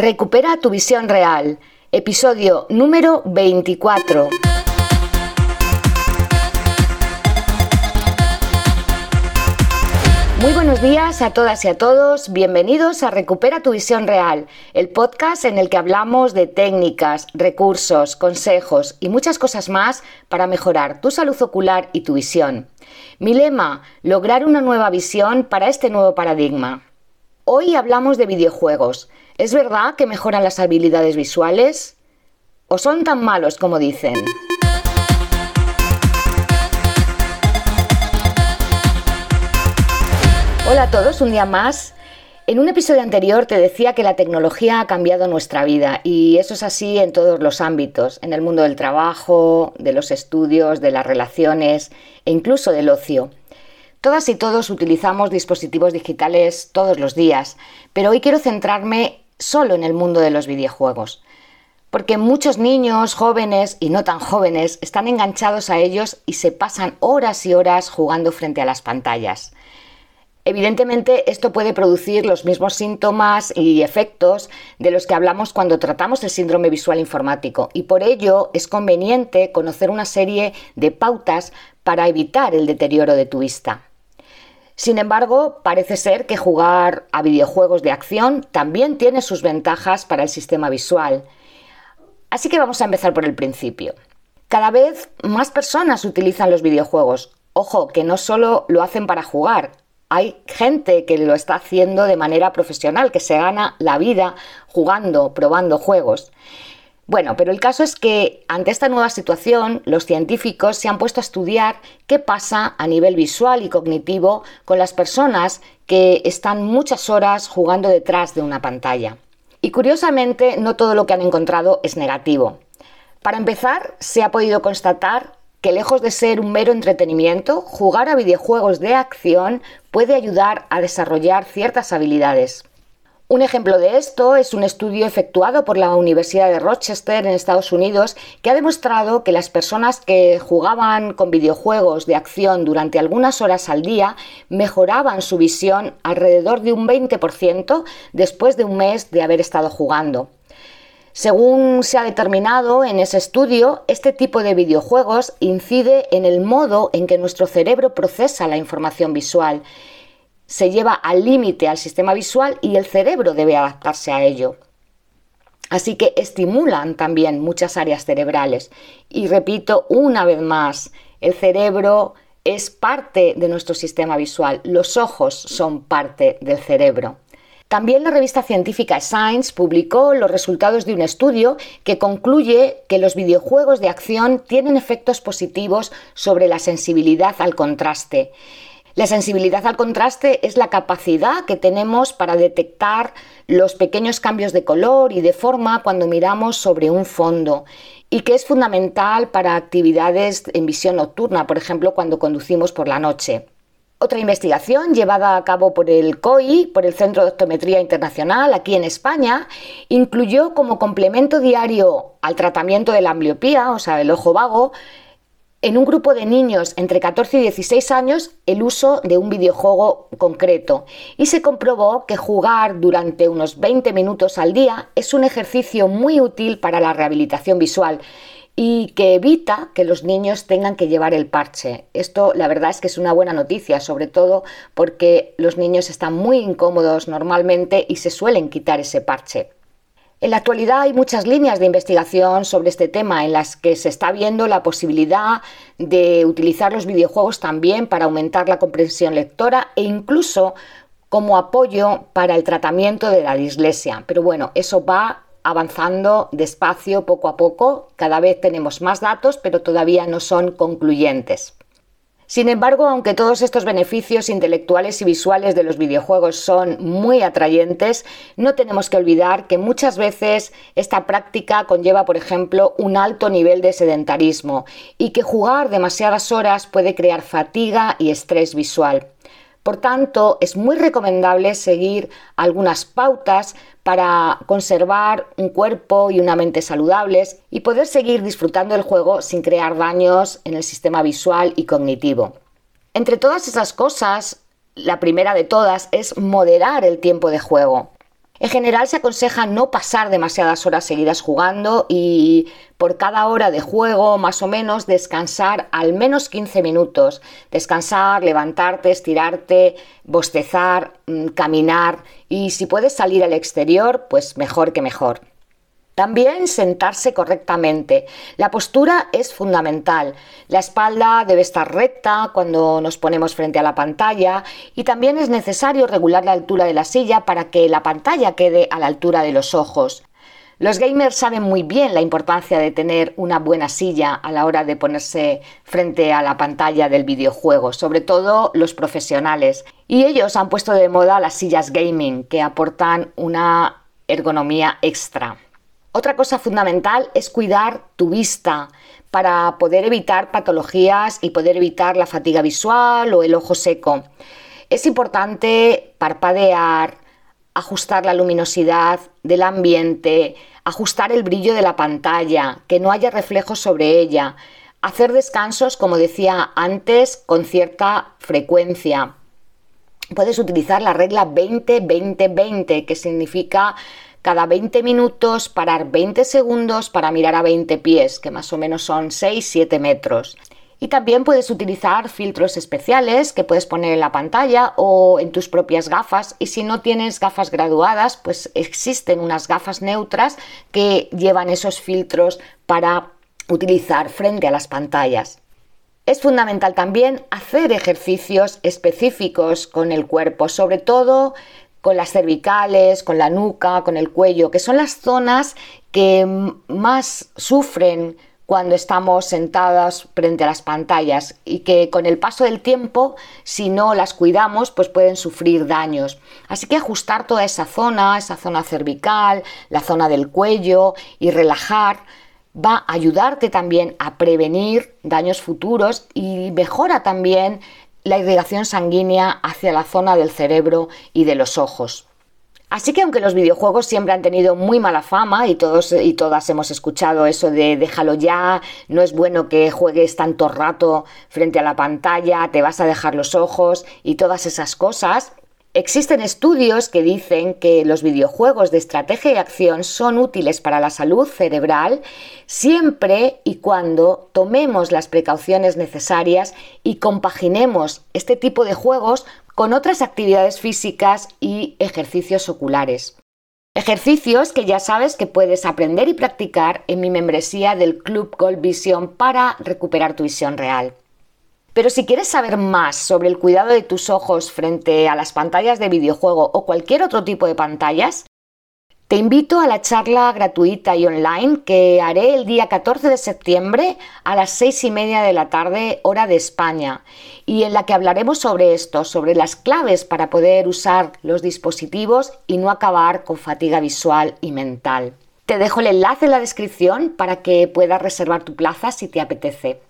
Recupera tu visión real. Episodio número 24. Muy buenos días a todas y a todos. Bienvenidos a Recupera tu visión real, el podcast en el que hablamos de técnicas, recursos, consejos y muchas cosas más para mejorar tu salud ocular y tu visión. Mi lema, lograr una nueva visión para este nuevo paradigma. Hoy hablamos de videojuegos. ¿Es verdad que mejoran las habilidades visuales? ¿O son tan malos como dicen? Hola a todos, un día más. En un episodio anterior te decía que la tecnología ha cambiado nuestra vida y eso es así en todos los ámbitos, en el mundo del trabajo, de los estudios, de las relaciones e incluso del ocio. Todas y todos utilizamos dispositivos digitales todos los días, pero hoy quiero centrarme solo en el mundo de los videojuegos, porque muchos niños, jóvenes y no tan jóvenes están enganchados a ellos y se pasan horas y horas jugando frente a las pantallas. Evidentemente, esto puede producir los mismos síntomas y efectos de los que hablamos cuando tratamos el síndrome visual informático y por ello es conveniente conocer una serie de pautas para evitar el deterioro de tu vista. Sin embargo, parece ser que jugar a videojuegos de acción también tiene sus ventajas para el sistema visual. Así que vamos a empezar por el principio. Cada vez más personas utilizan los videojuegos. Ojo, que no solo lo hacen para jugar, hay gente que lo está haciendo de manera profesional, que se gana la vida jugando, probando juegos. Bueno, pero el caso es que ante esta nueva situación, los científicos se han puesto a estudiar qué pasa a nivel visual y cognitivo con las personas que están muchas horas jugando detrás de una pantalla. Y curiosamente, no todo lo que han encontrado es negativo. Para empezar, se ha podido constatar que lejos de ser un mero entretenimiento, jugar a videojuegos de acción puede ayudar a desarrollar ciertas habilidades. Un ejemplo de esto es un estudio efectuado por la Universidad de Rochester en Estados Unidos que ha demostrado que las personas que jugaban con videojuegos de acción durante algunas horas al día mejoraban su visión alrededor de un 20% después de un mes de haber estado jugando. Según se ha determinado en ese estudio, este tipo de videojuegos incide en el modo en que nuestro cerebro procesa la información visual. Se lleva al límite al sistema visual y el cerebro debe adaptarse a ello. Así que estimulan también muchas áreas cerebrales. Y repito una vez más, el cerebro es parte de nuestro sistema visual, los ojos son parte del cerebro. También la revista científica Science publicó los resultados de un estudio que concluye que los videojuegos de acción tienen efectos positivos sobre la sensibilidad al contraste. La sensibilidad al contraste es la capacidad que tenemos para detectar los pequeños cambios de color y de forma cuando miramos sobre un fondo y que es fundamental para actividades en visión nocturna, por ejemplo, cuando conducimos por la noche. Otra investigación llevada a cabo por el COI, por el Centro de Optometría Internacional, aquí en España, incluyó como complemento diario al tratamiento de la ambliopía, o sea, el ojo vago, en un grupo de niños entre 14 y 16 años el uso de un videojuego concreto y se comprobó que jugar durante unos 20 minutos al día es un ejercicio muy útil para la rehabilitación visual y que evita que los niños tengan que llevar el parche. Esto la verdad es que es una buena noticia, sobre todo porque los niños están muy incómodos normalmente y se suelen quitar ese parche. En la actualidad hay muchas líneas de investigación sobre este tema en las que se está viendo la posibilidad de utilizar los videojuegos también para aumentar la comprensión lectora e incluso como apoyo para el tratamiento de la dislexia. Pero bueno, eso va avanzando despacio, poco a poco. Cada vez tenemos más datos, pero todavía no son concluyentes. Sin embargo, aunque todos estos beneficios intelectuales y visuales de los videojuegos son muy atrayentes, no tenemos que olvidar que muchas veces esta práctica conlleva, por ejemplo, un alto nivel de sedentarismo y que jugar demasiadas horas puede crear fatiga y estrés visual. Por tanto, es muy recomendable seguir algunas pautas para conservar un cuerpo y una mente saludables y poder seguir disfrutando del juego sin crear daños en el sistema visual y cognitivo. Entre todas esas cosas, la primera de todas es moderar el tiempo de juego. En general se aconseja no pasar demasiadas horas seguidas jugando y por cada hora de juego más o menos descansar al menos 15 minutos. Descansar, levantarte, estirarte, bostezar, mm, caminar y si puedes salir al exterior, pues mejor que mejor. También sentarse correctamente. La postura es fundamental. La espalda debe estar recta cuando nos ponemos frente a la pantalla y también es necesario regular la altura de la silla para que la pantalla quede a la altura de los ojos. Los gamers saben muy bien la importancia de tener una buena silla a la hora de ponerse frente a la pantalla del videojuego, sobre todo los profesionales. Y ellos han puesto de moda las sillas gaming, que aportan una ergonomía extra. Otra cosa fundamental es cuidar tu vista para poder evitar patologías y poder evitar la fatiga visual o el ojo seco. Es importante parpadear, ajustar la luminosidad del ambiente, ajustar el brillo de la pantalla, que no haya reflejos sobre ella, hacer descansos, como decía antes, con cierta frecuencia. Puedes utilizar la regla 20-20-20, que significa cada 20 minutos parar 20 segundos para mirar a 20 pies, que más o menos son 6-7 metros. Y también puedes utilizar filtros especiales que puedes poner en la pantalla o en tus propias gafas. Y si no tienes gafas graduadas, pues existen unas gafas neutras que llevan esos filtros para utilizar frente a las pantallas. Es fundamental también hacer ejercicios específicos con el cuerpo, sobre todo con las cervicales, con la nuca, con el cuello, que son las zonas que más sufren cuando estamos sentadas frente a las pantallas y que con el paso del tiempo, si no las cuidamos, pues pueden sufrir daños. Así que ajustar toda esa zona, esa zona cervical, la zona del cuello y relajar va a ayudarte también a prevenir daños futuros y mejora también la irrigación sanguínea hacia la zona del cerebro y de los ojos. Así que aunque los videojuegos siempre han tenido muy mala fama y todos y todas hemos escuchado eso de déjalo ya, no es bueno que juegues tanto rato frente a la pantalla, te vas a dejar los ojos y todas esas cosas, Existen estudios que dicen que los videojuegos de estrategia y acción son útiles para la salud cerebral siempre y cuando tomemos las precauciones necesarias y compaginemos este tipo de juegos con otras actividades físicas y ejercicios oculares. Ejercicios que ya sabes que puedes aprender y practicar en mi membresía del Club Gold Vision para recuperar tu visión real. Pero si quieres saber más sobre el cuidado de tus ojos frente a las pantallas de videojuego o cualquier otro tipo de pantallas, te invito a la charla gratuita y online que haré el día 14 de septiembre a las 6 y media de la tarde, hora de España, y en la que hablaremos sobre esto, sobre las claves para poder usar los dispositivos y no acabar con fatiga visual y mental. Te dejo el enlace en la descripción para que puedas reservar tu plaza si te apetece.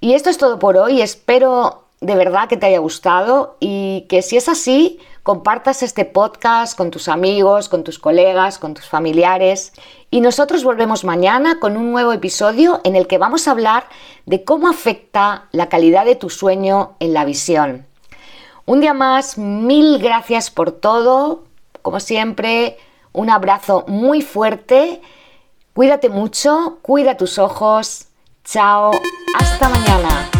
Y esto es todo por hoy. Espero de verdad que te haya gustado y que si es así, compartas este podcast con tus amigos, con tus colegas, con tus familiares. Y nosotros volvemos mañana con un nuevo episodio en el que vamos a hablar de cómo afecta la calidad de tu sueño en la visión. Un día más, mil gracias por todo. Como siempre, un abrazo muy fuerte. Cuídate mucho, cuida tus ojos Chao, hasta mañana.